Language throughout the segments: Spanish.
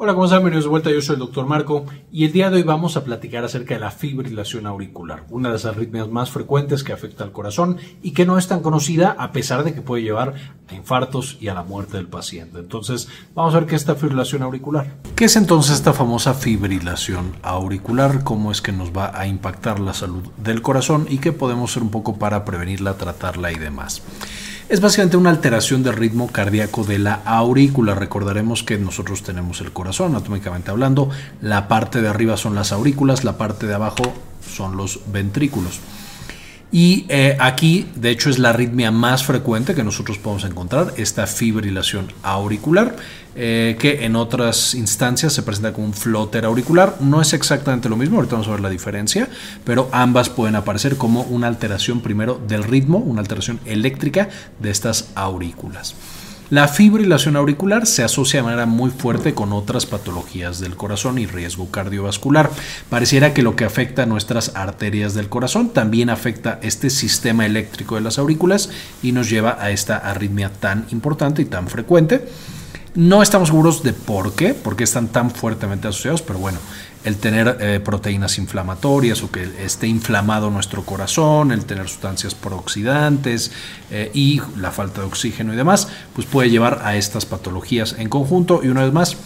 Hola, ¿cómo están? Bienvenidos de vuelta. Yo soy el doctor Marco y el día de hoy vamos a platicar acerca de la fibrilación auricular, una de las arritmias más frecuentes que afecta al corazón y que no es tan conocida a pesar de que puede llevar a infartos y a la muerte del paciente. Entonces, vamos a ver qué es esta fibrilación auricular. ¿Qué es entonces esta famosa fibrilación auricular? ¿Cómo es que nos va a impactar la salud del corazón y qué podemos hacer un poco para prevenirla, tratarla y demás? Es básicamente una alteración del ritmo cardíaco de la aurícula. Recordaremos que nosotros tenemos el corazón, anatómicamente hablando, la parte de arriba son las aurículas, la parte de abajo son los ventrículos. Y eh, aquí, de hecho, es la arritmia más frecuente que nosotros podemos encontrar, esta fibrilación auricular, eh, que en otras instancias se presenta como un flotter auricular. No es exactamente lo mismo, ahorita vamos a ver la diferencia, pero ambas pueden aparecer como una alteración primero del ritmo, una alteración eléctrica de estas aurículas. La fibrilación auricular se asocia de manera muy fuerte con otras patologías del corazón y riesgo cardiovascular. Pareciera que lo que afecta a nuestras arterias del corazón también afecta este sistema eléctrico de las aurículas y nos lleva a esta arritmia tan importante y tan frecuente. No estamos seguros de por qué, por qué están tan fuertemente asociados, pero bueno, el tener eh, proteínas inflamatorias o que esté inflamado nuestro corazón, el tener sustancias prooxidantes eh, y la falta de oxígeno y demás, pues puede llevar a estas patologías en conjunto. Y una vez más,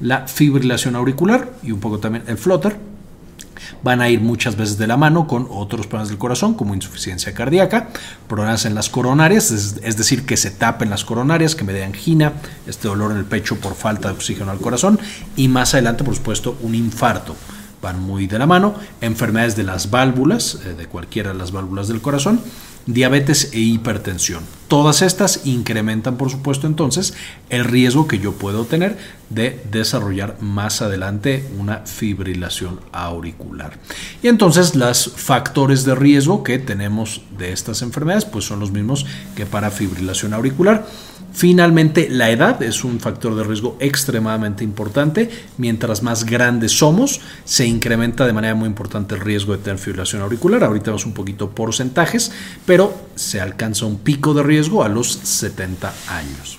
la fibrilación auricular y un poco también el flutter van a ir muchas veces de la mano con otros problemas del corazón, como insuficiencia cardíaca, problemas en las coronarias, es, decir, que se tapen las coronarias, que me dé angina, este dolor en el pecho por falta de oxígeno al corazón, y más adelante, por supuesto, un infarto. Van muy de la mano, enfermedades de las válvulas, eh, de cualquiera de las válvulas del corazón, diabetes e hipertensión. Todas estas incrementan, por supuesto, entonces el riesgo que yo puedo tener de desarrollar más adelante una fibrilación auricular. Y entonces los factores de riesgo que tenemos de estas enfermedades pues son los mismos que para fibrilación auricular. Finalmente, la edad es un factor de riesgo extremadamente importante. Mientras más grandes somos, se incrementa de manera muy importante el riesgo de tener fibrilación auricular. Ahorita vemos un poquito porcentajes, se alcanza un pico de riesgo a los 70 años.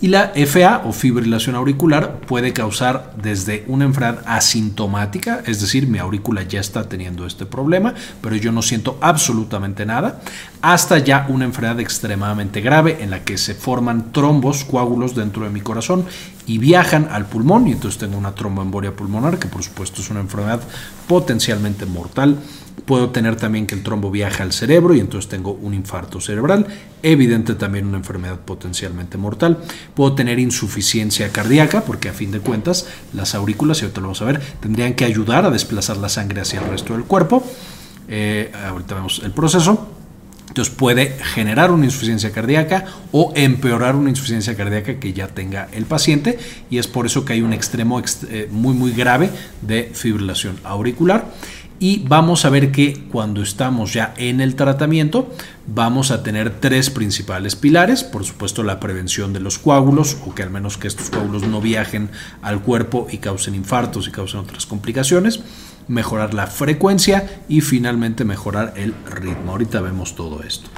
Y la FA o fibrilación auricular puede causar desde una enfermedad asintomática, es decir, mi aurícula ya está teniendo este problema, pero yo no siento absolutamente nada, hasta ya una enfermedad extremadamente grave en la que se forman trombos, coágulos dentro de mi corazón y viajan al pulmón y entonces tengo una tromboembolia pulmonar que por supuesto es una enfermedad potencialmente mortal Puedo tener también que el trombo viaja al cerebro y entonces tengo un infarto cerebral. Evidente también una enfermedad potencialmente mortal. Puedo tener insuficiencia cardíaca porque a fin de cuentas las aurículas, y ahorita lo vamos a ver, tendrían que ayudar a desplazar la sangre hacia el resto del cuerpo. Eh, ahorita vemos el proceso. Entonces puede generar una insuficiencia cardíaca o empeorar una insuficiencia cardíaca que ya tenga el paciente y es por eso que hay un extremo eh, muy muy grave de fibrilación auricular y vamos a ver que cuando estamos ya en el tratamiento vamos a tener tres principales pilares, por supuesto la prevención de los coágulos o que al menos que estos coágulos no viajen al cuerpo y causen infartos y causen otras complicaciones, mejorar la frecuencia y finalmente mejorar el ritmo. Ahorita vemos todo esto.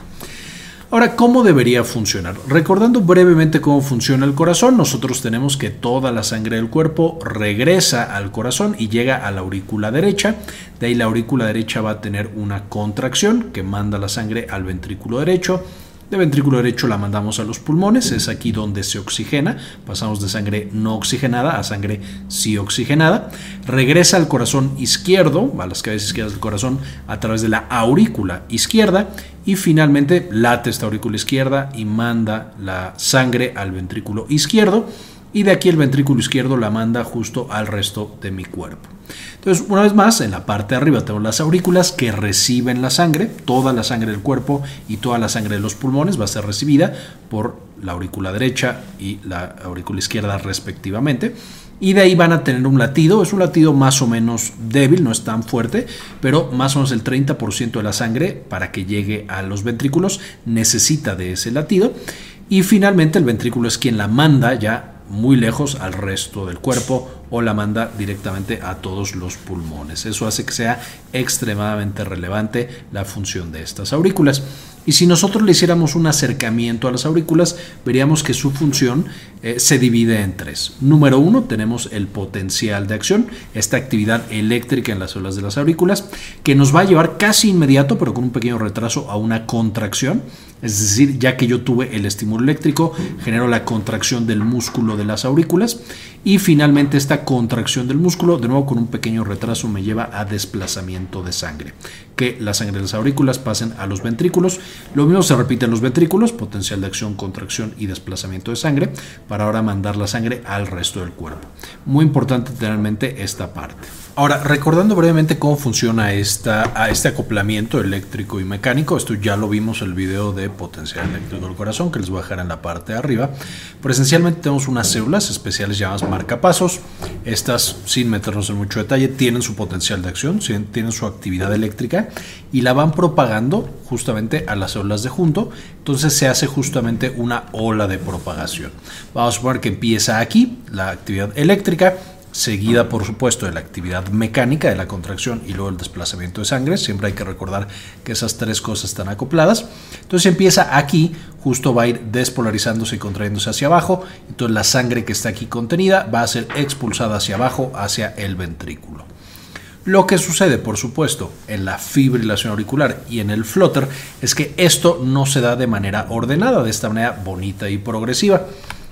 Ahora, ¿cómo debería funcionar? Recordando brevemente cómo funciona el corazón, nosotros tenemos que toda la sangre del cuerpo regresa al corazón y llega a la aurícula derecha. De ahí la aurícula derecha va a tener una contracción que manda la sangre al ventrículo derecho de ventrículo derecho la mandamos a los pulmones, es aquí donde se oxigena, pasamos de sangre no oxigenada a sangre sí oxigenada, regresa al corazón izquierdo, a las cabezas izquierdas del corazón, a través de la aurícula izquierda. Y finalmente late esta aurícula izquierda y manda la sangre al ventrículo izquierdo y de aquí el ventrículo izquierdo la manda justo al resto de mi cuerpo. Entonces, una vez más, en la parte de arriba tenemos las aurículas que reciben la sangre, toda la sangre del cuerpo y toda la sangre de los pulmones va a ser recibida por la aurícula derecha y la aurícula izquierda respectivamente. Y de ahí van a tener un latido, es un latido más o menos débil, no es tan fuerte, pero más o menos el 30% de la sangre para que llegue a los ventrículos necesita de ese latido. Y finalmente el ventrículo es quien la manda ya muy lejos al resto del cuerpo o la manda directamente a todos los pulmones. Eso hace que sea extremadamente relevante la función de estas aurículas. Y si nosotros le hiciéramos un acercamiento a las aurículas, veríamos que su función eh, se divide en tres. Número uno, tenemos el potencial de acción, esta actividad eléctrica en las células de las aurículas, que nos va a llevar casi inmediato, pero con un pequeño retraso, a una contracción. Es decir, ya que yo tuve el estímulo eléctrico, genero la contracción del músculo de las aurículas y finalmente esta contracción del músculo, de nuevo con un pequeño retraso, me lleva a desplazamiento de sangre. Que la sangre de las aurículas pasen a los ventrículos. Lo mismo se repite en los ventrículos, potencial de acción, contracción y desplazamiento de sangre, para ahora mandar la sangre al resto del cuerpo. Muy importante tener en mente esta parte. Ahora, recordando brevemente cómo funciona esta, este acoplamiento eléctrico y mecánico, esto ya lo vimos en el video de potencial eléctrico del corazón, que les voy a dejar en la parte de arriba, pero esencialmente tenemos unas células especiales llamadas marcapasos. Estas, sin meternos en mucho detalle, tienen su potencial de acción, tienen su actividad eléctrica y la van propagando justamente a las células de junto. Entonces se hace justamente una ola de propagación. Vamos a suponer que empieza aquí la actividad eléctrica seguida por supuesto de la actividad mecánica de la contracción y luego el desplazamiento de sangre. Siempre hay que recordar que esas tres cosas están acopladas. Entonces empieza aquí, justo va a ir despolarizándose y contrayéndose hacia abajo. Entonces la sangre que está aquí contenida va a ser expulsada hacia abajo, hacia el ventrículo. Lo que sucede, por supuesto, en la fibrilación auricular y en el flutter es que esto no se da de manera ordenada, de esta manera bonita y progresiva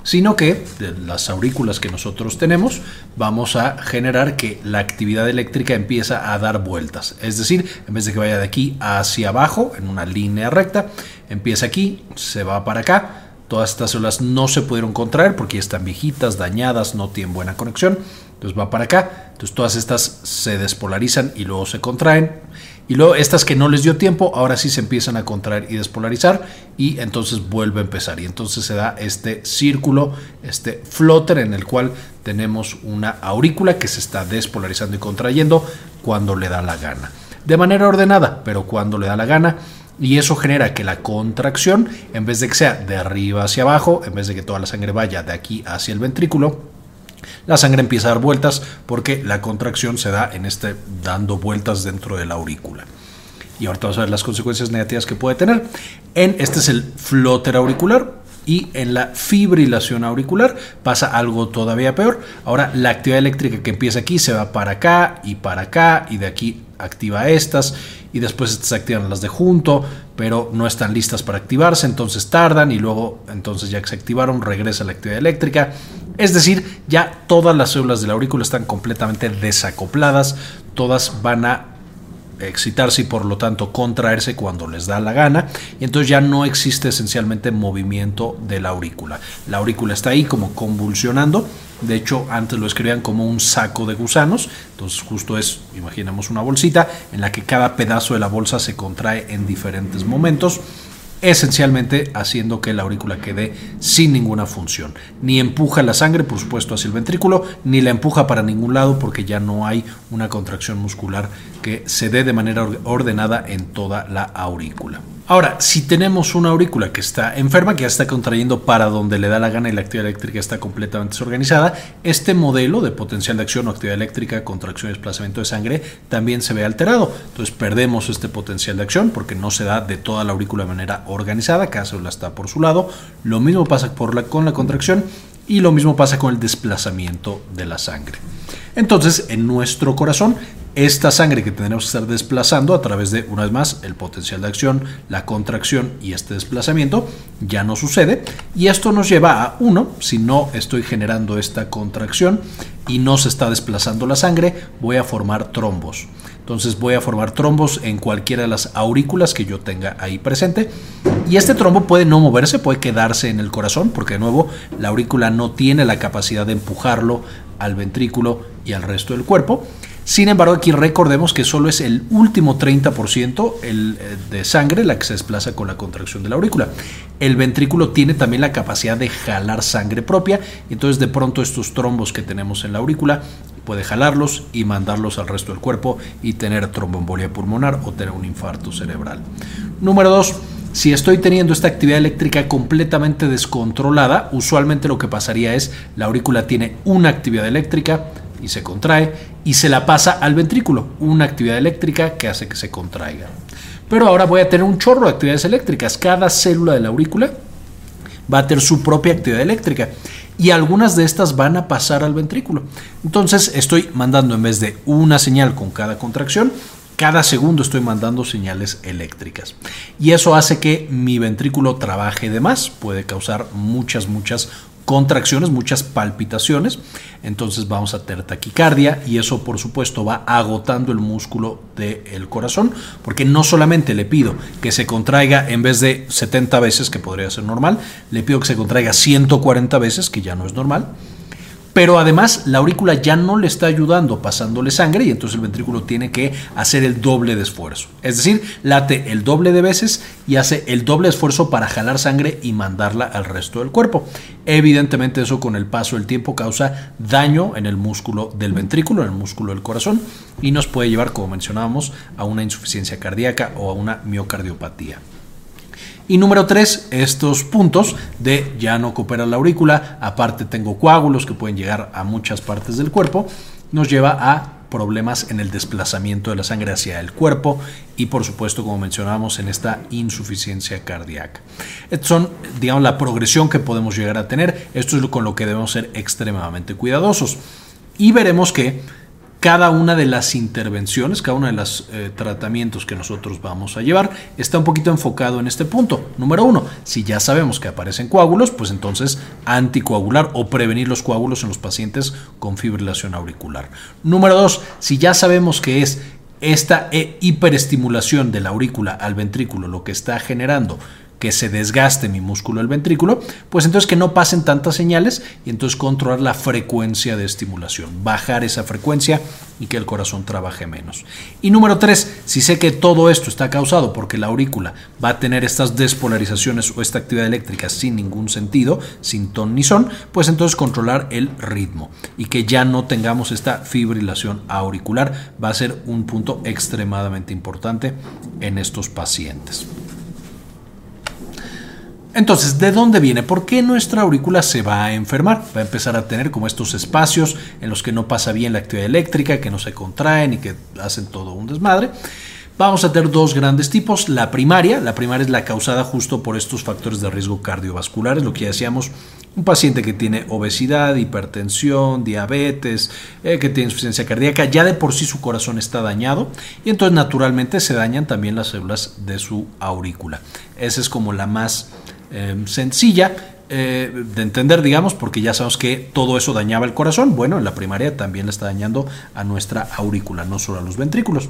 sino que las aurículas que nosotros tenemos vamos a generar que la actividad eléctrica empieza a dar vueltas. Es decir, en vez de que vaya de aquí hacia abajo en una línea recta, empieza aquí, se va para acá. Todas estas células no se pudieron contraer porque están viejitas, dañadas, no tienen buena conexión. Entonces va para acá. Entonces todas estas se despolarizan y luego se contraen y luego estas que no les dio tiempo, ahora sí se empiezan a contraer y despolarizar y entonces vuelve a empezar. Y entonces se da este círculo, este flotter en el cual tenemos una aurícula que se está despolarizando y contrayendo cuando le da la gana. De manera ordenada, pero cuando le da la gana. Y eso genera que la contracción, en vez de que sea de arriba hacia abajo, en vez de que toda la sangre vaya de aquí hacia el ventrículo, la sangre empieza a dar vueltas porque la contracción se da en este dando vueltas dentro de la aurícula. Y ahorita vamos a ver las consecuencias negativas que puede tener. En este es el flóter auricular y en la fibrilación auricular pasa algo todavía peor. Ahora la actividad eléctrica que empieza aquí se va para acá y para acá y de aquí activa estas y después estas activan las de junto, pero no están listas para activarse, entonces tardan y luego entonces ya que se activaron regresa la actividad eléctrica es decir, ya todas las células de la aurícula están completamente desacopladas, todas van a excitarse y por lo tanto contraerse cuando les da la gana y entonces ya no existe esencialmente movimiento de la aurícula. La aurícula está ahí como convulsionando, de hecho antes lo escribían como un saco de gusanos, entonces justo es, imaginemos una bolsita en la que cada pedazo de la bolsa se contrae en diferentes momentos esencialmente haciendo que la aurícula quede sin ninguna función. Ni empuja la sangre, por supuesto, hacia el ventrículo, ni la empuja para ningún lado porque ya no hay una contracción muscular que se dé de manera ordenada en toda la aurícula. Ahora, si tenemos una aurícula que está enferma, que ya está contrayendo para donde le da la gana y la actividad eléctrica está completamente desorganizada, este modelo de potencial de acción o actividad eléctrica, contracción y desplazamiento de sangre también se ve alterado. Entonces perdemos este potencial de acción porque no se da de toda la aurícula de manera organizada, cada célula está por su lado. Lo mismo pasa por la, con la contracción y lo mismo pasa con el desplazamiento de la sangre. Entonces, en nuestro corazón esta sangre que tenemos que estar desplazando a través de, una vez más, el potencial de acción, la contracción y este desplazamiento, ya no sucede. Y esto nos lleva a, uno, si no estoy generando esta contracción y no se está desplazando la sangre, voy a formar trombos. Entonces voy a formar trombos en cualquiera de las aurículas que yo tenga ahí presente. Y este trombo puede no moverse, puede quedarse en el corazón, porque de nuevo la aurícula no tiene la capacidad de empujarlo al ventrículo y al resto del cuerpo. Sin embargo, aquí recordemos que solo es el último 30% el, eh, de sangre la que se desplaza con la contracción de la aurícula. El ventrículo tiene también la capacidad de jalar sangre propia, entonces de pronto estos trombos que tenemos en la aurícula puede jalarlos y mandarlos al resto del cuerpo y tener tromboembolia pulmonar o tener un infarto cerebral. Número 2. Si estoy teniendo esta actividad eléctrica completamente descontrolada, usualmente lo que pasaría es la aurícula tiene una actividad eléctrica, y se contrae y se la pasa al ventrículo, una actividad eléctrica que hace que se contraiga. pero ahora voy a tener un chorro de actividades eléctricas. Cada célula de la aurícula va a tener su propia actividad eléctrica y algunas de estas van a pasar al ventrículo. Entonces estoy mandando en vez de una señal con cada contracción, cada segundo estoy mandando señales eléctricas. Y eso hace que mi ventrículo trabaje de más, puede causar muchas, muchas contracciones, muchas palpitaciones, entonces vamos a tener taquicardia y eso por supuesto va agotando el músculo del corazón, porque no solamente le pido que se contraiga en vez de 70 veces, que podría ser normal, le pido que se contraiga 140 veces, que ya no es normal, pero además la aurícula ya no le está ayudando pasándole sangre y entonces el ventrículo tiene que hacer el doble de esfuerzo. Es decir, late el doble de veces y hace el doble esfuerzo para jalar sangre y mandarla al resto del cuerpo. Evidentemente eso con el paso del tiempo causa daño en el músculo del ventrículo, en el músculo del corazón y nos puede llevar, como mencionábamos, a una insuficiencia cardíaca o a una miocardiopatía. Y número tres, estos puntos de ya no coopera la aurícula, aparte tengo coágulos que pueden llegar a muchas partes del cuerpo, nos lleva a problemas en el desplazamiento de la sangre hacia el cuerpo y por supuesto, como mencionábamos, en esta insuficiencia cardíaca. Estos son, digamos, la progresión que podemos llegar a tener. Esto es con lo que debemos ser extremadamente cuidadosos. Y veremos que cada una de las intervenciones, cada uno de los eh, tratamientos que nosotros vamos a llevar está un poquito enfocado en este punto. Número uno, si ya sabemos que aparecen coágulos, pues entonces anticoagular o prevenir los coágulos en los pacientes con fibrilación auricular. Número dos, si ya sabemos que es esta eh, hiperestimulación de la aurícula al ventrículo lo que está generando que se desgaste mi músculo del ventrículo, pues entonces que no pasen tantas señales y entonces controlar la frecuencia de estimulación, bajar esa frecuencia y que el corazón trabaje menos. Y número tres, si sé que todo esto está causado porque la aurícula va a tener estas despolarizaciones o esta actividad eléctrica sin ningún sentido, sin ton ni son, pues entonces controlar el ritmo y que ya no tengamos esta fibrilación auricular va a ser un punto extremadamente importante en estos pacientes. Entonces, ¿de dónde viene? ¿Por qué nuestra aurícula se va a enfermar? Va a empezar a tener como estos espacios en los que no pasa bien la actividad eléctrica, que no se contraen y que hacen todo un desmadre. Vamos a tener dos grandes tipos. La primaria, la primaria es la causada justo por estos factores de riesgo cardiovasculares, lo que ya decíamos, un paciente que tiene obesidad, hipertensión, diabetes, eh, que tiene insuficiencia cardíaca, ya de por sí su corazón está dañado y entonces naturalmente se dañan también las células de su aurícula. Esa es como la más Em, sencilla eh, de entender, digamos, porque ya sabemos que todo eso dañaba el corazón. Bueno, en la primaria también le está dañando a nuestra aurícula, no solo a los ventrículos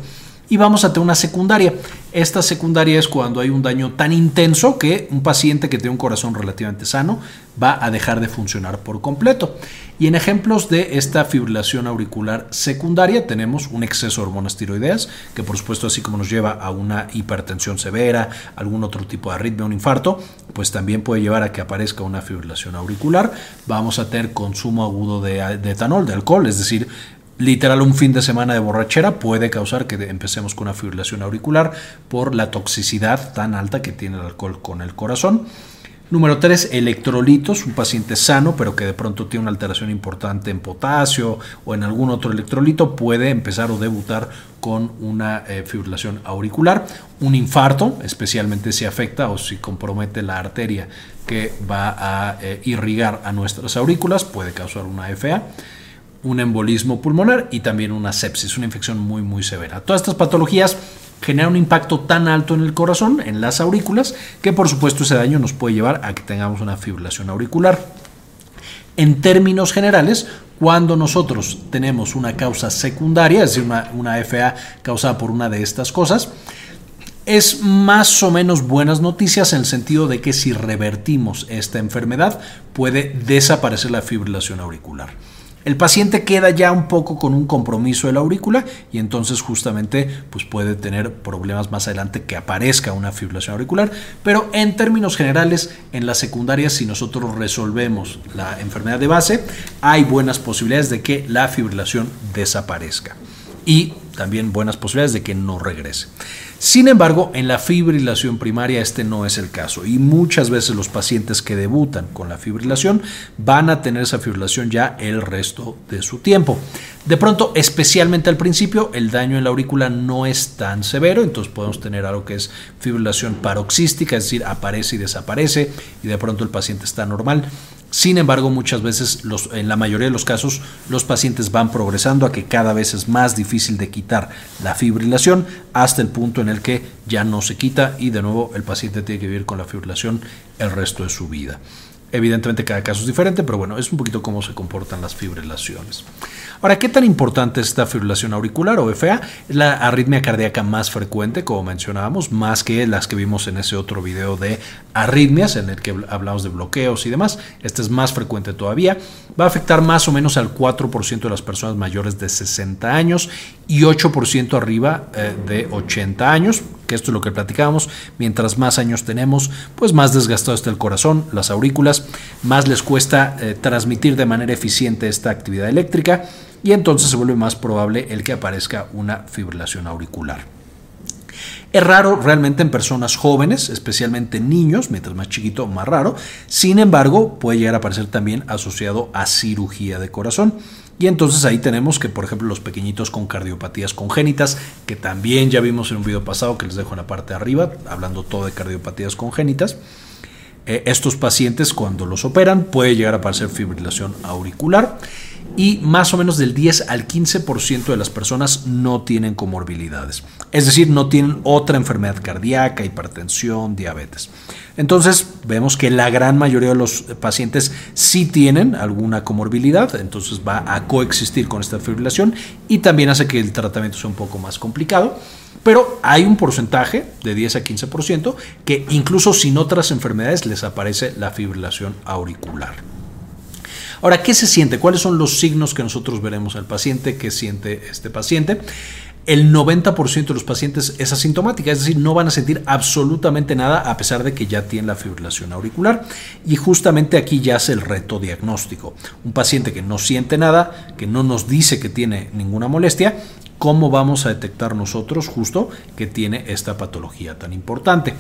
y vamos a tener una secundaria. Esta secundaria es cuando hay un daño tan intenso que un paciente que tiene un corazón relativamente sano va a dejar de funcionar por completo. Y en ejemplos de esta fibrilación auricular secundaria tenemos un exceso de hormonas tiroideas, que por supuesto así como nos lleva a una hipertensión severa, algún otro tipo de arritmia, un infarto, pues también puede llevar a que aparezca una fibrilación auricular. Vamos a tener consumo agudo de, de etanol, de alcohol, es decir, literal un fin de semana de borrachera puede causar que empecemos con una fibrilación auricular por la toxicidad tan alta que tiene el alcohol con el corazón. Número 3, electrolitos, un paciente sano pero que de pronto tiene una alteración importante en potasio o en algún otro electrolito puede empezar o debutar con una eh, fibrilación auricular. Un infarto, especialmente si afecta o si compromete la arteria que va a eh, irrigar a nuestras aurículas, puede causar una FA un embolismo pulmonar y también una sepsis, una infección muy muy severa. Todas estas patologías generan un impacto tan alto en el corazón, en las aurículas, que por supuesto ese daño nos puede llevar a que tengamos una fibrilación auricular. En términos generales, cuando nosotros tenemos una causa secundaria, es decir, una, una FA causada por una de estas cosas, es más o menos buenas noticias en el sentido de que si revertimos esta enfermedad puede desaparecer la fibrilación auricular. El paciente queda ya un poco con un compromiso de la aurícula y entonces justamente pues puede tener problemas más adelante que aparezca una fibrilación auricular, pero en términos generales en la secundaria si nosotros resolvemos la enfermedad de base hay buenas posibilidades de que la fibrilación desaparezca. Y también buenas posibilidades de que no regrese. Sin embargo, en la fibrilación primaria este no es el caso y muchas veces los pacientes que debutan con la fibrilación van a tener esa fibrilación ya el resto de su tiempo. De pronto, especialmente al principio, el daño en la aurícula no es tan severo, entonces podemos tener algo que es fibrilación paroxística, es decir, aparece y desaparece y de pronto el paciente está normal. Sin embargo, muchas veces, en la mayoría de los casos, los pacientes van progresando a que cada vez es más difícil de quitar la fibrilación hasta el punto en el que ya no se quita y de nuevo el paciente tiene que vivir con la fibrilación el resto de su vida. Evidentemente cada caso es diferente, pero bueno, es un poquito cómo se comportan las fibrilaciones. Ahora, ¿qué tan importante es esta fibrilación auricular o FA? Es la arritmia cardíaca más frecuente, como mencionábamos, más que las que vimos en ese otro video de arritmias, en el que hablamos de bloqueos y demás. Esta es más frecuente todavía. Va a afectar más o menos al 4% de las personas mayores de 60 años y 8% arriba eh, de 80 años, que esto es lo que platicábamos, mientras más años tenemos, pues más desgastado está el corazón, las aurículas, más les cuesta eh, transmitir de manera eficiente esta actividad eléctrica y entonces se vuelve más probable el que aparezca una fibrilación auricular. Es raro realmente en personas jóvenes, especialmente en niños, mientras más chiquito, más raro. Sin embargo, puede llegar a aparecer también asociado a cirugía de corazón. Y entonces ahí tenemos que, por ejemplo, los pequeñitos con cardiopatías congénitas, que también ya vimos en un video pasado que les dejo en la parte de arriba, hablando todo de cardiopatías congénitas. Eh, estos pacientes, cuando los operan, puede llegar a aparecer fibrilación auricular y más o menos del 10 al 15% de las personas no tienen comorbilidades. Es decir, no tienen otra enfermedad cardíaca, hipertensión, diabetes. Entonces vemos que la gran mayoría de los pacientes sí tienen alguna comorbilidad, entonces va a coexistir con esta fibrilación y también hace que el tratamiento sea un poco más complicado. Pero hay un porcentaje de 10 a 15% que incluso sin otras enfermedades les aparece la fibrilación auricular. Ahora, ¿qué se siente? ¿Cuáles son los signos que nosotros veremos al paciente? ¿Qué siente este paciente? el 90% de los pacientes es asintomática, es decir, no van a sentir absolutamente nada a pesar de que ya tienen la fibrilación auricular. Y justamente aquí ya hace el reto diagnóstico. Un paciente que no siente nada, que no nos dice que tiene ninguna molestia, ¿cómo vamos a detectar nosotros justo que tiene esta patología tan importante?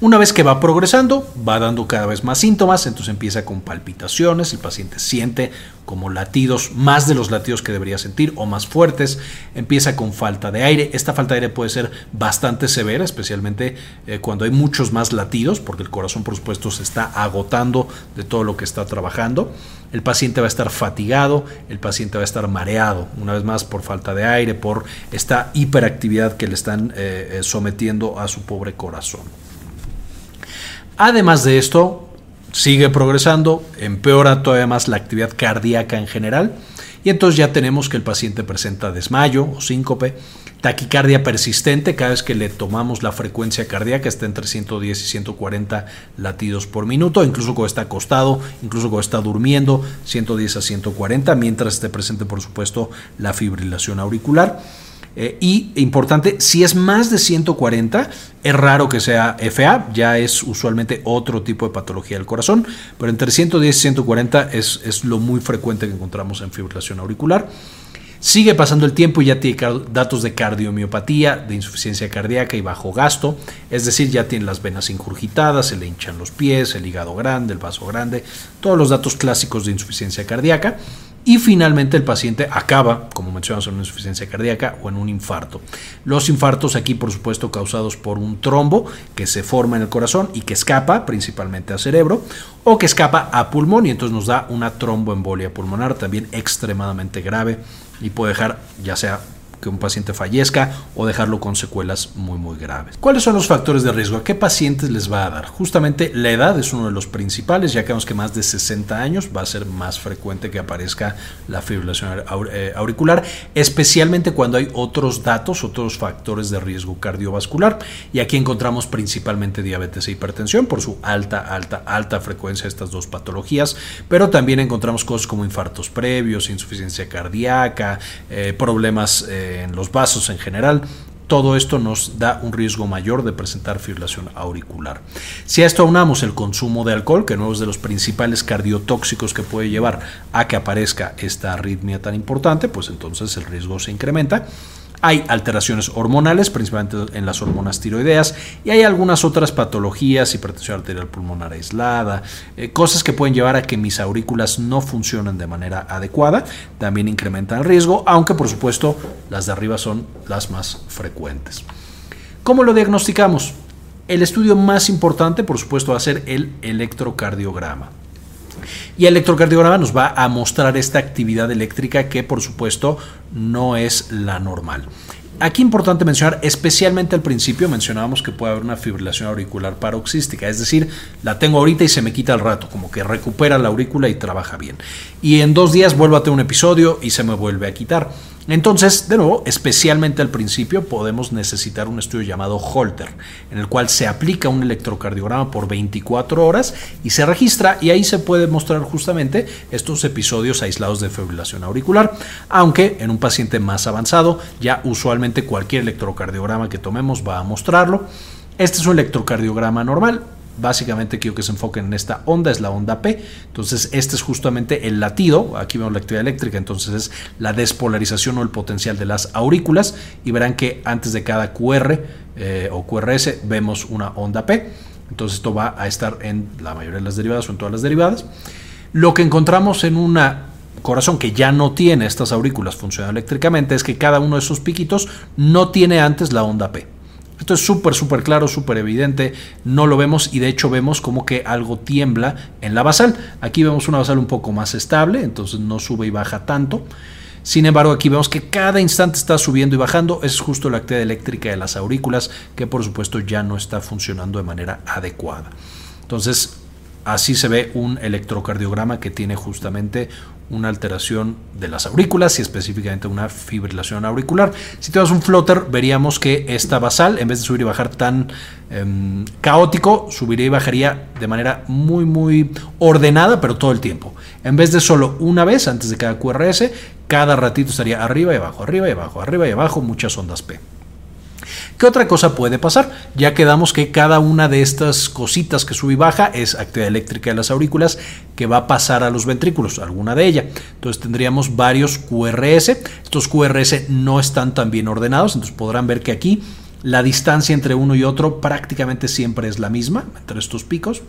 Una vez que va progresando, va dando cada vez más síntomas, entonces empieza con palpitaciones, el paciente siente como latidos, más de los latidos que debería sentir o más fuertes, empieza con falta de aire, esta falta de aire puede ser bastante severa, especialmente eh, cuando hay muchos más latidos, porque el corazón por supuesto se está agotando de todo lo que está trabajando, el paciente va a estar fatigado, el paciente va a estar mareado, una vez más por falta de aire, por esta hiperactividad que le están eh, eh, sometiendo a su pobre corazón. Además de esto, sigue progresando, empeora todavía más la actividad cardíaca en general y entonces ya tenemos que el paciente presenta desmayo o síncope, taquicardia persistente cada vez que le tomamos la frecuencia cardíaca está entre 110 y 140 latidos por minuto, incluso cuando está acostado, incluso cuando está durmiendo, 110 a 140, mientras esté presente por supuesto la fibrilación auricular. Eh, y importante, si es más de 140, es raro que sea FA, ya es usualmente otro tipo de patología del corazón, pero entre 110 y 140 es, es lo muy frecuente que encontramos en fibrilación auricular. Sigue pasando el tiempo y ya tiene datos de cardiomiopatía, de insuficiencia cardíaca y bajo gasto, es decir, ya tiene las venas incurgitadas, se le hinchan los pies, el hígado grande, el vaso grande, todos los datos clásicos de insuficiencia cardíaca. Y finalmente el paciente acaba, como mencionamos, en una insuficiencia cardíaca o en un infarto. Los infartos aquí, por supuesto, causados por un trombo que se forma en el corazón y que escapa principalmente al cerebro o que escapa a pulmón y entonces nos da una tromboembolia pulmonar también extremadamente grave y puede dejar ya sea que un paciente fallezca o dejarlo con secuelas muy muy graves. ¿Cuáles son los factores de riesgo? ¿A qué pacientes les va a dar? Justamente la edad es uno de los principales, ya que vemos que más de 60 años va a ser más frecuente que aparezca la fibrilación eh, auricular, especialmente cuando hay otros datos, otros factores de riesgo cardiovascular. Y aquí encontramos principalmente diabetes e hipertensión por su alta, alta, alta frecuencia de estas dos patologías, pero también encontramos cosas como infartos previos, insuficiencia cardíaca, eh, problemas eh, en los vasos en general. Todo esto nos da un riesgo mayor de presentar fibrilación auricular. Si a esto aunamos el consumo de alcohol, que no es de los principales cardiotóxicos que puede llevar a que aparezca esta arritmia tan importante, pues entonces el riesgo se incrementa. Hay alteraciones hormonales, principalmente en las hormonas tiroideas, y hay algunas otras patologías, hipertensión arterial pulmonar aislada, eh, cosas que pueden llevar a que mis aurículas no funcionen de manera adecuada. También incrementan el riesgo, aunque por supuesto las de arriba son las más frecuentes. ¿Cómo lo diagnosticamos? El estudio más importante, por supuesto, va a ser el electrocardiograma. Y el electrocardiograma nos va a mostrar esta actividad eléctrica que por supuesto no es la normal. Aquí importante mencionar, especialmente al principio mencionábamos que puede haber una fibrilación auricular paroxística, es decir, la tengo ahorita y se me quita al rato, como que recupera la aurícula y trabaja bien. Y en dos días vuelvo a tener un episodio y se me vuelve a quitar. Entonces, de nuevo, especialmente al principio podemos necesitar un estudio llamado Holter, en el cual se aplica un electrocardiograma por 24 horas y se registra y ahí se puede mostrar justamente estos episodios aislados de fibrilación auricular, aunque en un paciente más avanzado ya usualmente cualquier electrocardiograma que tomemos va a mostrarlo. Este es un electrocardiograma normal, básicamente quiero que se enfoquen en esta onda, es la onda P. Entonces, este es justamente el latido, aquí vemos la actividad eléctrica, entonces es la despolarización o el potencial de las aurículas y verán que antes de cada QR eh, o QRS vemos una onda P. Entonces, esto va a estar en la mayoría de las derivadas o en todas las derivadas. Lo que encontramos en una corazón que ya no tiene estas aurículas funcionando eléctricamente es que cada uno de esos piquitos no tiene antes la onda P. Esto es súper, súper claro, súper evidente. No lo vemos y de hecho vemos como que algo tiembla en la basal. Aquí vemos una basal un poco más estable, entonces no sube y baja tanto. Sin embargo, aquí vemos que cada instante está subiendo y bajando. Es justo la actividad eléctrica de las aurículas que por supuesto ya no está funcionando de manera adecuada. Entonces, así se ve un electrocardiograma que tiene justamente una alteración de las aurículas y específicamente una fibrilación auricular. Si tenemos un flotter, veríamos que esta basal, en vez de subir y bajar tan em, caótico, subiría y bajaría de manera muy, muy ordenada, pero todo el tiempo. En vez de solo una vez antes de cada QRS, cada ratito estaría arriba y abajo, arriba y abajo, arriba y abajo, muchas ondas P. ¿Qué otra cosa puede pasar? Ya quedamos que cada una de estas cositas que sube y baja es actividad eléctrica de las aurículas que va a pasar a los ventrículos, alguna de ellas. Entonces tendríamos varios QRS. Estos QRS no están tan bien ordenados, entonces podrán ver que aquí la distancia entre uno y otro prácticamente siempre es la misma entre estos picos.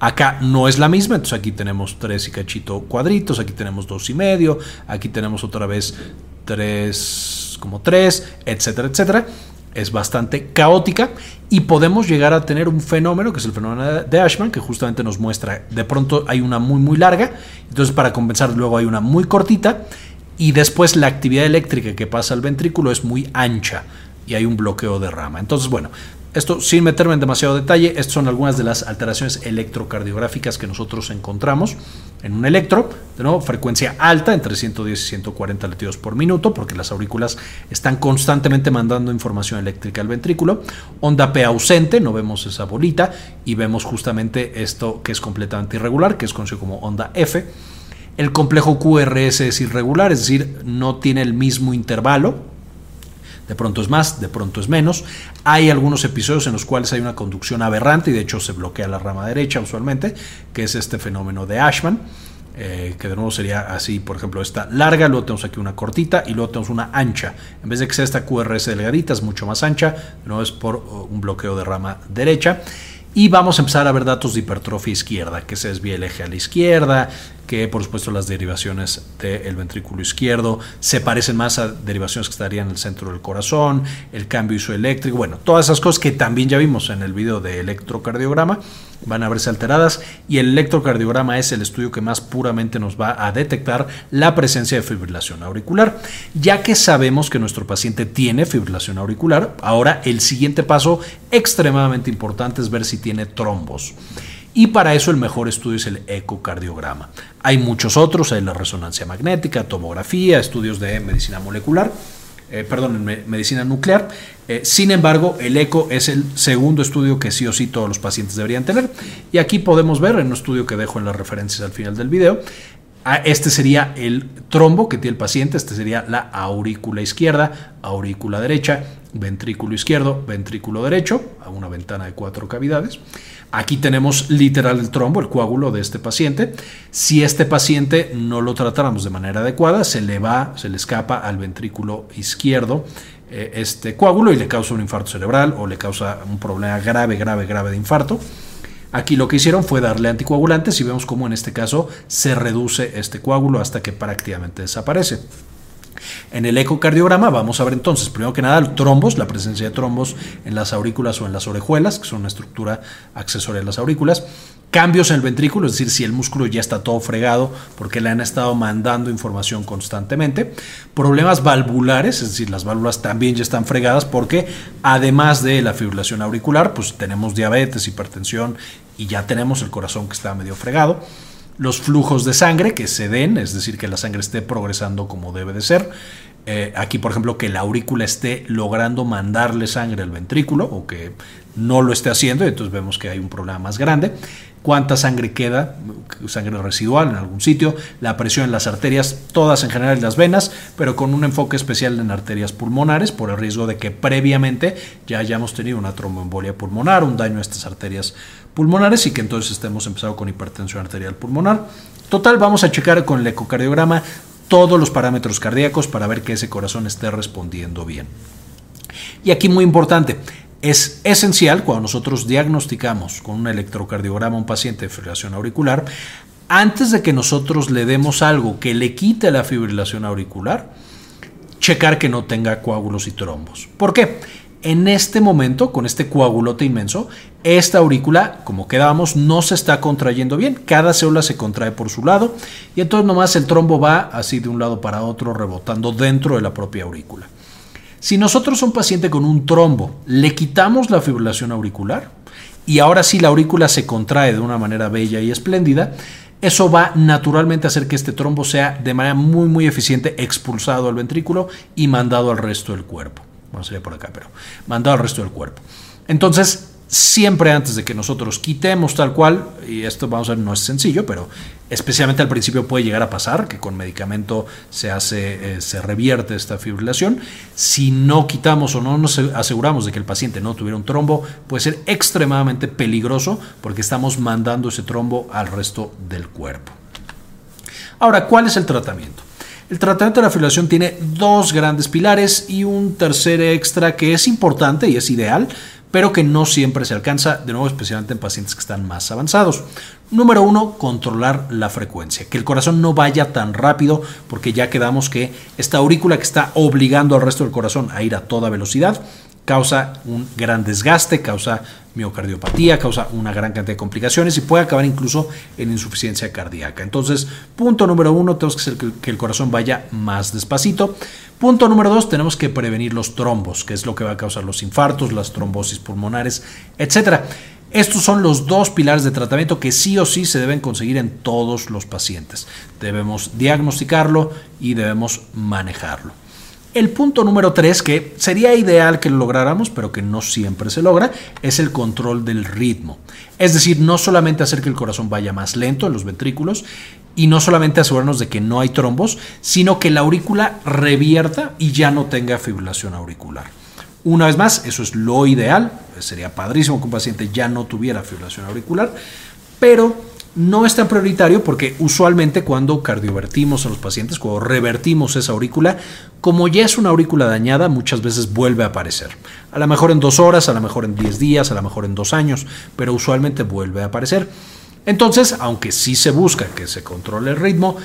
Acá no es la misma, entonces aquí tenemos tres y cachito cuadritos, aquí tenemos dos y medio, aquí tenemos otra vez tres como tres, etcétera, etcétera es bastante caótica y podemos llegar a tener un fenómeno que es el fenómeno de Ashman que justamente nos muestra de pronto hay una muy muy larga entonces para compensar luego hay una muy cortita y después la actividad eléctrica que pasa al ventrículo es muy ancha y hay un bloqueo de rama. Entonces bueno esto sin meterme en demasiado detalle, estas son algunas de las alteraciones electrocardiográficas que nosotros encontramos en un electro, de nuevo, frecuencia alta, entre 110 y 140 latidos por minuto, porque las aurículas están constantemente mandando información eléctrica al ventrículo. Onda P ausente, no vemos esa bolita, y vemos justamente esto que es completamente irregular, que es conocido como onda F. El complejo QRS es irregular, es decir, no tiene el mismo intervalo, de pronto es más, de pronto es menos. Hay algunos episodios en los cuales hay una conducción aberrante y de hecho se bloquea la rama derecha usualmente, que es este fenómeno de Ashman. Eh, que de nuevo sería así, por ejemplo, esta larga, luego tenemos aquí una cortita y luego tenemos una ancha. En vez de que sea esta QRS delgadita, es mucho más ancha, de nuevo es por uh, un bloqueo de rama derecha. Y vamos a empezar a ver datos de hipertrofia izquierda, que se desvía el eje a la izquierda, que por supuesto las derivaciones del ventrículo izquierdo se parecen más a derivaciones que estarían en el centro del corazón, el cambio isoeléctrico, bueno, todas esas cosas que también ya vimos en el video de electrocardiograma van a verse alteradas y el electrocardiograma es el estudio que más puramente nos va a detectar la presencia de fibrilación auricular. Ya que sabemos que nuestro paciente tiene fibrilación auricular, ahora el siguiente paso extremadamente importante es ver si tiene trombos. Y para eso el mejor estudio es el ecocardiograma. Hay muchos otros, hay la resonancia magnética, tomografía, estudios de medicina molecular, eh, perdón, medicina nuclear. Eh, sin embargo, el eco es el segundo estudio que sí o sí todos los pacientes deberían tener. Y aquí podemos ver en un estudio que dejo en las referencias al final del video, este sería el trombo que tiene el paciente, este sería la aurícula izquierda, aurícula derecha, ventrículo izquierdo, ventrículo derecho, a una ventana de cuatro cavidades. Aquí tenemos literal el trombo, el coágulo de este paciente. Si este paciente no lo tratáramos de manera adecuada, se le va, se le escapa al ventrículo izquierdo eh, este coágulo y le causa un infarto cerebral o le causa un problema grave, grave, grave de infarto. Aquí lo que hicieron fue darle anticoagulantes y vemos cómo en este caso se reduce este coágulo hasta que prácticamente desaparece. En el ecocardiograma vamos a ver entonces, primero que nada, trombos, la presencia de trombos en las aurículas o en las orejuelas, que son una estructura accesoria de las aurículas. Cambios en el ventrículo, es decir, si el músculo ya está todo fregado porque le han estado mandando información constantemente. Problemas valvulares, es decir, las válvulas también ya están fregadas porque además de la fibrilación auricular, pues tenemos diabetes, hipertensión y ya tenemos el corazón que está medio fregado los flujos de sangre que se den, es decir, que la sangre esté progresando como debe de ser. Eh, aquí, por ejemplo, que la aurícula esté logrando mandarle sangre al ventrículo o que no lo esté haciendo, entonces vemos que hay un problema más grande. Cuánta sangre queda, sangre residual en algún sitio, la presión en las arterias, todas en general en las venas, pero con un enfoque especial en arterias pulmonares por el riesgo de que previamente ya hayamos tenido una tromboembolia pulmonar, un daño a estas arterias pulmonares y que entonces estemos empezando con hipertensión arterial pulmonar. Total, vamos a checar con el ecocardiograma todos los parámetros cardíacos para ver que ese corazón esté respondiendo bien. Y aquí muy importante, es esencial cuando nosotros diagnosticamos con un electrocardiograma a un paciente de fibrilación auricular, antes de que nosotros le demos algo que le quite la fibrilación auricular, checar que no tenga coágulos y trombos. ¿Por qué? En este momento, con este coagulote inmenso, esta aurícula, como quedábamos, no se está contrayendo bien. Cada célula se contrae por su lado y entonces nomás el trombo va así de un lado para otro, rebotando dentro de la propia aurícula. Si nosotros un paciente con un trombo le quitamos la fibrilación auricular y ahora sí la aurícula se contrae de una manera bella y espléndida, eso va naturalmente a hacer que este trombo sea de manera muy muy eficiente expulsado al ventrículo y mandado al resto del cuerpo bueno, sería por acá, pero mandado al resto del cuerpo. Entonces, siempre antes de que nosotros quitemos tal cual, y esto vamos a ver, no es sencillo, pero especialmente al principio puede llegar a pasar que con medicamento se hace, eh, se revierte esta fibrilación. Si no quitamos o no nos aseguramos de que el paciente no tuviera un trombo, puede ser extremadamente peligroso porque estamos mandando ese trombo al resto del cuerpo. Ahora, ¿cuál es el tratamiento? El tratamiento de la fibrilación tiene dos grandes pilares y un tercer extra que es importante y es ideal, pero que no siempre se alcanza, de nuevo especialmente en pacientes que están más avanzados. Número uno, controlar la frecuencia, que el corazón no vaya tan rápido, porque ya quedamos que esta aurícula que está obligando al resto del corazón a ir a toda velocidad, causa un gran desgaste, causa miocardiopatía, causa una gran cantidad de complicaciones y puede acabar incluso en insuficiencia cardíaca. Entonces, punto número uno, tenemos que hacer que el corazón vaya más despacito. Punto número dos, tenemos que prevenir los trombos, que es lo que va a causar los infartos, las trombosis pulmonares, etcétera. Estos son los dos pilares de tratamiento que sí o sí se deben conseguir en todos los pacientes. Debemos diagnosticarlo y debemos manejarlo. El punto número tres, que sería ideal que lo lográramos, pero que no siempre se logra, es el control del ritmo. Es decir, no solamente hacer que el corazón vaya más lento en los ventrículos y no solamente asegurarnos de que no hay trombos, sino que la aurícula revierta y ya no tenga fibrilación auricular. Una vez más, eso es lo ideal, sería padrísimo que un paciente ya no tuviera fibrilación auricular, pero no es tan prioritario porque usualmente cuando cardiovertimos a los pacientes, cuando revertimos esa aurícula, como ya es una aurícula dañada, muchas veces vuelve a aparecer. A lo mejor en dos horas, a lo mejor en diez días, a lo mejor en dos años, pero usualmente vuelve a aparecer. Entonces, aunque sí se busca que se controle el ritmo,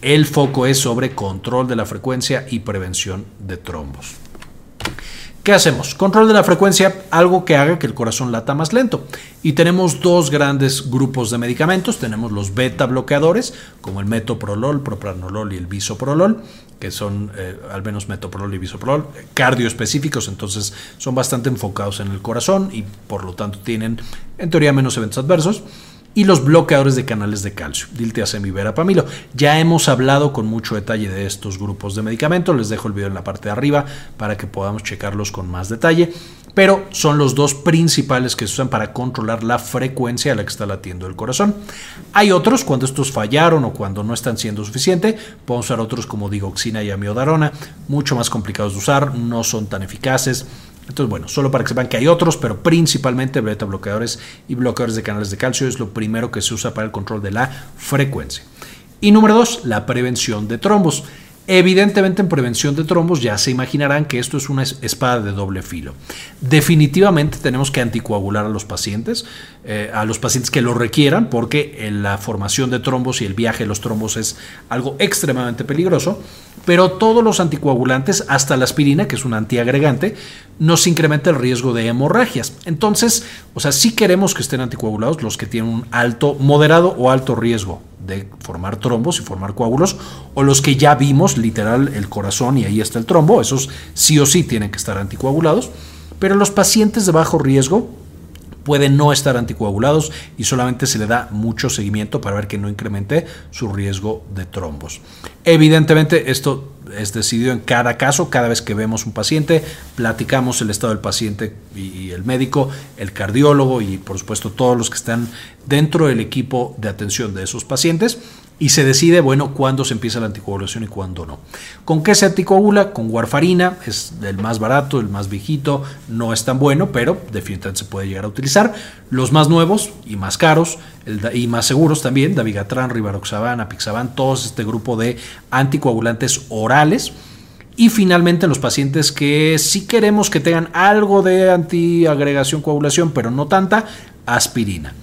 el foco es sobre control de la frecuencia y prevención de trombos. ¿Qué hacemos? Control de la frecuencia, algo que haga que el corazón lata más lento. Y tenemos dos grandes grupos de medicamentos. Tenemos los beta bloqueadores, como el metoprolol, propranolol y el bisoprolol, que son, eh, al menos metoprolol y bisoprolol, cardioespecíficos, entonces son bastante enfocados en el corazón y por lo tanto tienen, en teoría, menos eventos adversos y los bloqueadores de canales de calcio, diltiazem y verapamilo. Ya hemos hablado con mucho detalle de estos grupos de medicamentos, les dejo el video en la parte de arriba para que podamos checarlos con más detalle, pero son los dos principales que se usan para controlar la frecuencia a la que está latiendo el corazón. Hay otros, cuando estos fallaron o cuando no están siendo suficiente, podemos usar otros como digoxina y amiodarona, mucho más complicados de usar, no son tan eficaces entonces, bueno, solo para que sepan que hay otros, pero principalmente beta bloqueadores y bloqueadores de canales de calcio es lo primero que se usa para el control de la frecuencia. Y número dos, la prevención de trombos. Evidentemente en prevención de trombos ya se imaginarán que esto es una espada de doble filo. Definitivamente tenemos que anticoagular a los pacientes, eh, a los pacientes que lo requieran, porque la formación de trombos y el viaje de los trombos es algo extremadamente peligroso, pero todos los anticoagulantes, hasta la aspirina, que es un antiagregante, nos incrementa el riesgo de hemorragias. Entonces, o sea, queremos que estén anticoagulados los que tienen un alto, moderado o alto riesgo de formar trombos y formar coágulos, o los que ya vimos, literal, el corazón y ahí está el trombo, esos sí o sí tienen que estar anticoagulados, pero los pacientes de bajo riesgo pueden no estar anticoagulados y solamente se le da mucho seguimiento para ver que no incremente su riesgo de trombos. Evidentemente, esto es decidido en cada caso, cada vez que vemos un paciente, platicamos el estado del paciente y el médico, el cardiólogo y por supuesto todos los que están dentro del equipo de atención de esos pacientes y se decide, bueno, cuándo se empieza la anticoagulación y cuándo no. ¿Con qué se anticoagula? Con warfarina, es el más barato, el más viejito, no es tan bueno, pero definitivamente se puede llegar a utilizar. Los más nuevos y más caros y más seguros también, Davigatran, Rivaroxaban, Apixaban, todos este grupo de anticoagulantes orales. Y finalmente los pacientes que sí queremos que tengan algo de antiagregación coagulación, pero no tanta, aspirina.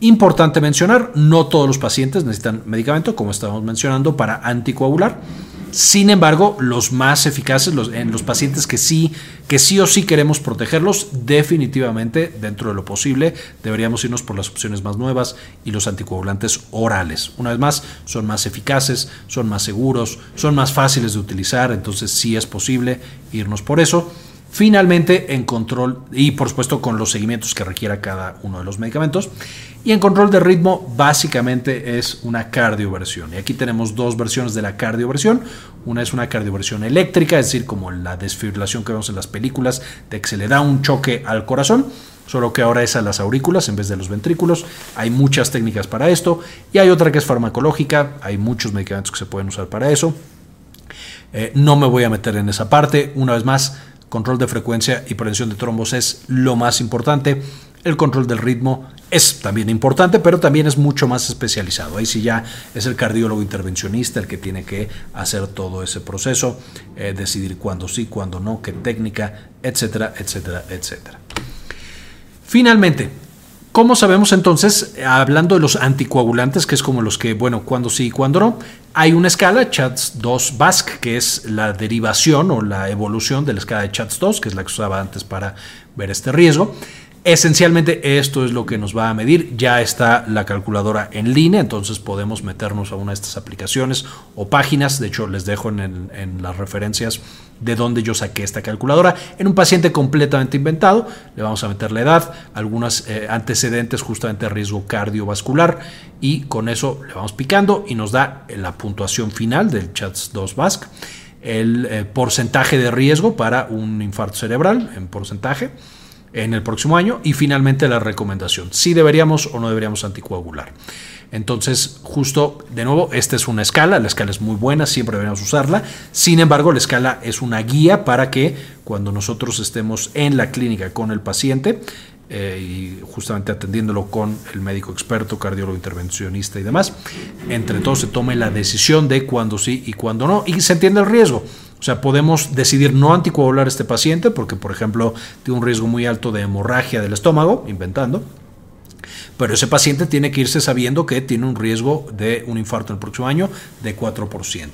Importante mencionar, no todos los pacientes necesitan medicamento, como estábamos mencionando, para anticoagular. Sin embargo, los más eficaces, los, en los pacientes que sí, que sí o sí queremos protegerlos, definitivamente, dentro de lo posible, deberíamos irnos por las opciones más nuevas y los anticoagulantes orales. Una vez más, son más eficaces, son más seguros, son más fáciles de utilizar, entonces sí es posible irnos por eso. Finalmente, en control y por supuesto con los seguimientos que requiera cada uno de los medicamentos. Y en control de ritmo, básicamente es una cardioversión. Y aquí tenemos dos versiones de la cardioversión. Una es una cardioversión eléctrica, es decir, como la desfibrilación que vemos en las películas, de que se le da un choque al corazón solo que ahora es a las aurículas en vez de los ventrículos. Hay muchas técnicas para esto y hay otra que es farmacológica, hay muchos medicamentos que se pueden usar para eso. Eh, no me voy a meter en esa parte, una vez más, control de frecuencia y prevención de trombos es lo más importante. El control del ritmo es también importante, pero también es mucho más especializado. Ahí sí ya es el cardiólogo intervencionista el que tiene que hacer todo ese proceso, eh, decidir cuándo sí, cuándo no, qué técnica, etcétera, etcétera, etcétera. Finalmente, ¿Cómo sabemos entonces, hablando de los anticoagulantes, que es como los que, bueno, cuándo sí y cuándo no? Hay una escala, CHATS-2-BASC, que es la derivación o la evolución de la escala de CHATS-2, que es la que usaba antes para ver este riesgo. Esencialmente esto es lo que nos va a medir. Ya está la calculadora en línea, entonces podemos meternos a una de estas aplicaciones o páginas. De hecho, les dejo en, las referencias de dónde yo saqué esta calculadora. En un paciente completamente inventado, le vamos a meter la edad, algunos eh, antecedentes justamente riesgo cardiovascular y con eso le vamos picando y nos da la puntuación final del CHATS-2-VASC, el eh, porcentaje de riesgo para un infarto cerebral en porcentaje en el próximo año y finalmente la recomendación, si deberíamos o no deberíamos anticoagular. Entonces, justo de nuevo, esta es una escala, la escala es muy buena, siempre deberíamos usarla. Sin embargo, la escala es una guía para que cuando nosotros estemos en la clínica con el paciente eh, y justamente atendiéndolo con el médico experto, cardiólogo intervencionista y demás, entre todos se tome la decisión de cuándo sí y cuándo no y se entiende el riesgo. O sea, podemos decidir no anticoagular a este paciente porque, por ejemplo, tiene un riesgo muy alto de hemorragia del estómago, inventando. Pero ese paciente tiene que irse sabiendo que tiene un riesgo de un infarto el próximo año de 4%.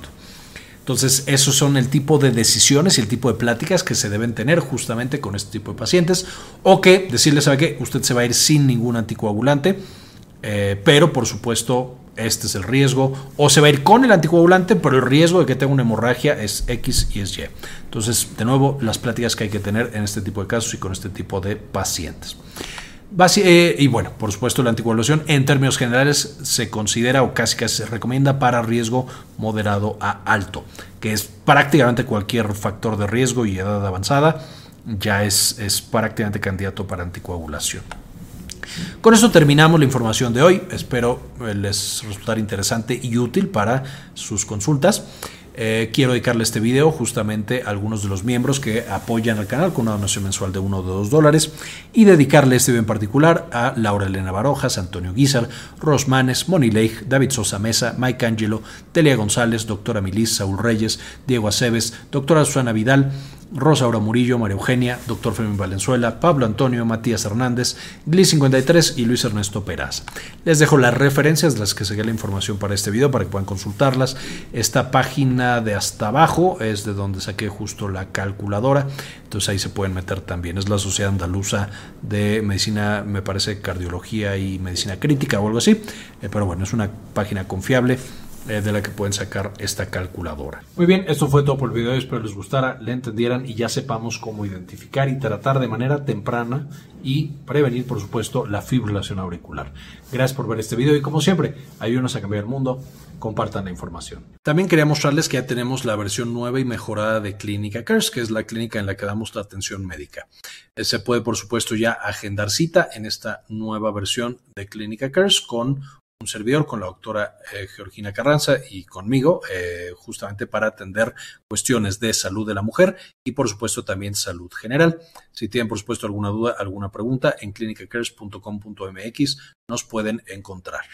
Entonces, esos son el tipo de decisiones y el tipo de pláticas que se deben tener justamente con este tipo de pacientes. O que decirle, ¿sabe qué? Usted se va a ir sin ningún anticoagulante, eh, pero por supuesto este es el riesgo, o se va a ir con el anticoagulante, pero el riesgo de que tenga una hemorragia es X y es Y. Entonces, de nuevo, las pláticas que hay que tener en este tipo de casos y con este tipo de pacientes. Eh, y bueno, por supuesto, la anticoagulación en términos generales se considera o casi casi se recomienda para riesgo moderado a alto, que es prácticamente cualquier factor de riesgo y edad avanzada, ya es, es prácticamente candidato para anticoagulación. Con eso terminamos la información de hoy. Espero les resultar interesante y útil para sus consultas. Eh, quiero dedicarle este video justamente a algunos de los miembros que apoyan al canal con una donación mensual de 1 o 2 dólares y dedicarle este video en particular a Laura Elena Barojas, Antonio Guizar, Rosmanes, Moni Leigh, David Sosa Mesa, Mike Angelo, Delia González, doctora Milis, Saúl Reyes, Diego Aceves, doctora Susana Vidal, Rosa Aura Murillo, María Eugenia, Dr. Fermín Valenzuela, Pablo Antonio, Matías Hernández, Gli53 y Luis Ernesto Peraza. Les dejo las referencias las que seguí la información para este video para que puedan consultarlas. Esta página de hasta abajo es de donde saqué justo la calculadora, entonces ahí se pueden meter también. Es la Sociedad Andaluza de Medicina, me parece, Cardiología y Medicina Crítica o algo así, eh, pero bueno, es una página confiable eh, de la que pueden sacar esta calculadora. Muy bien, esto fue todo por el video. Espero les gustara, le entendieran y ya sepamos cómo identificar y tratar de manera temprana y prevenir, por supuesto, la fibrilación auricular. Gracias por ver este video y como siempre, ayúdenos a cambiar el mundo. Compartan la información. También quería mostrarles que ya tenemos la versión nueva y mejorada de Clínica Cares, que es la clínica en la que damos la atención médica. Eh, se puede, por supuesto, ya agendar cita en esta nueva versión de Clínica Cares con un servidor con la doctora eh, Georgina Carranza y conmigo, eh, justamente para atender cuestiones de salud de la mujer y por supuesto también salud general. Si tienen por supuesto alguna duda, alguna pregunta, en clinicacares.com.mx nos pueden encontrar.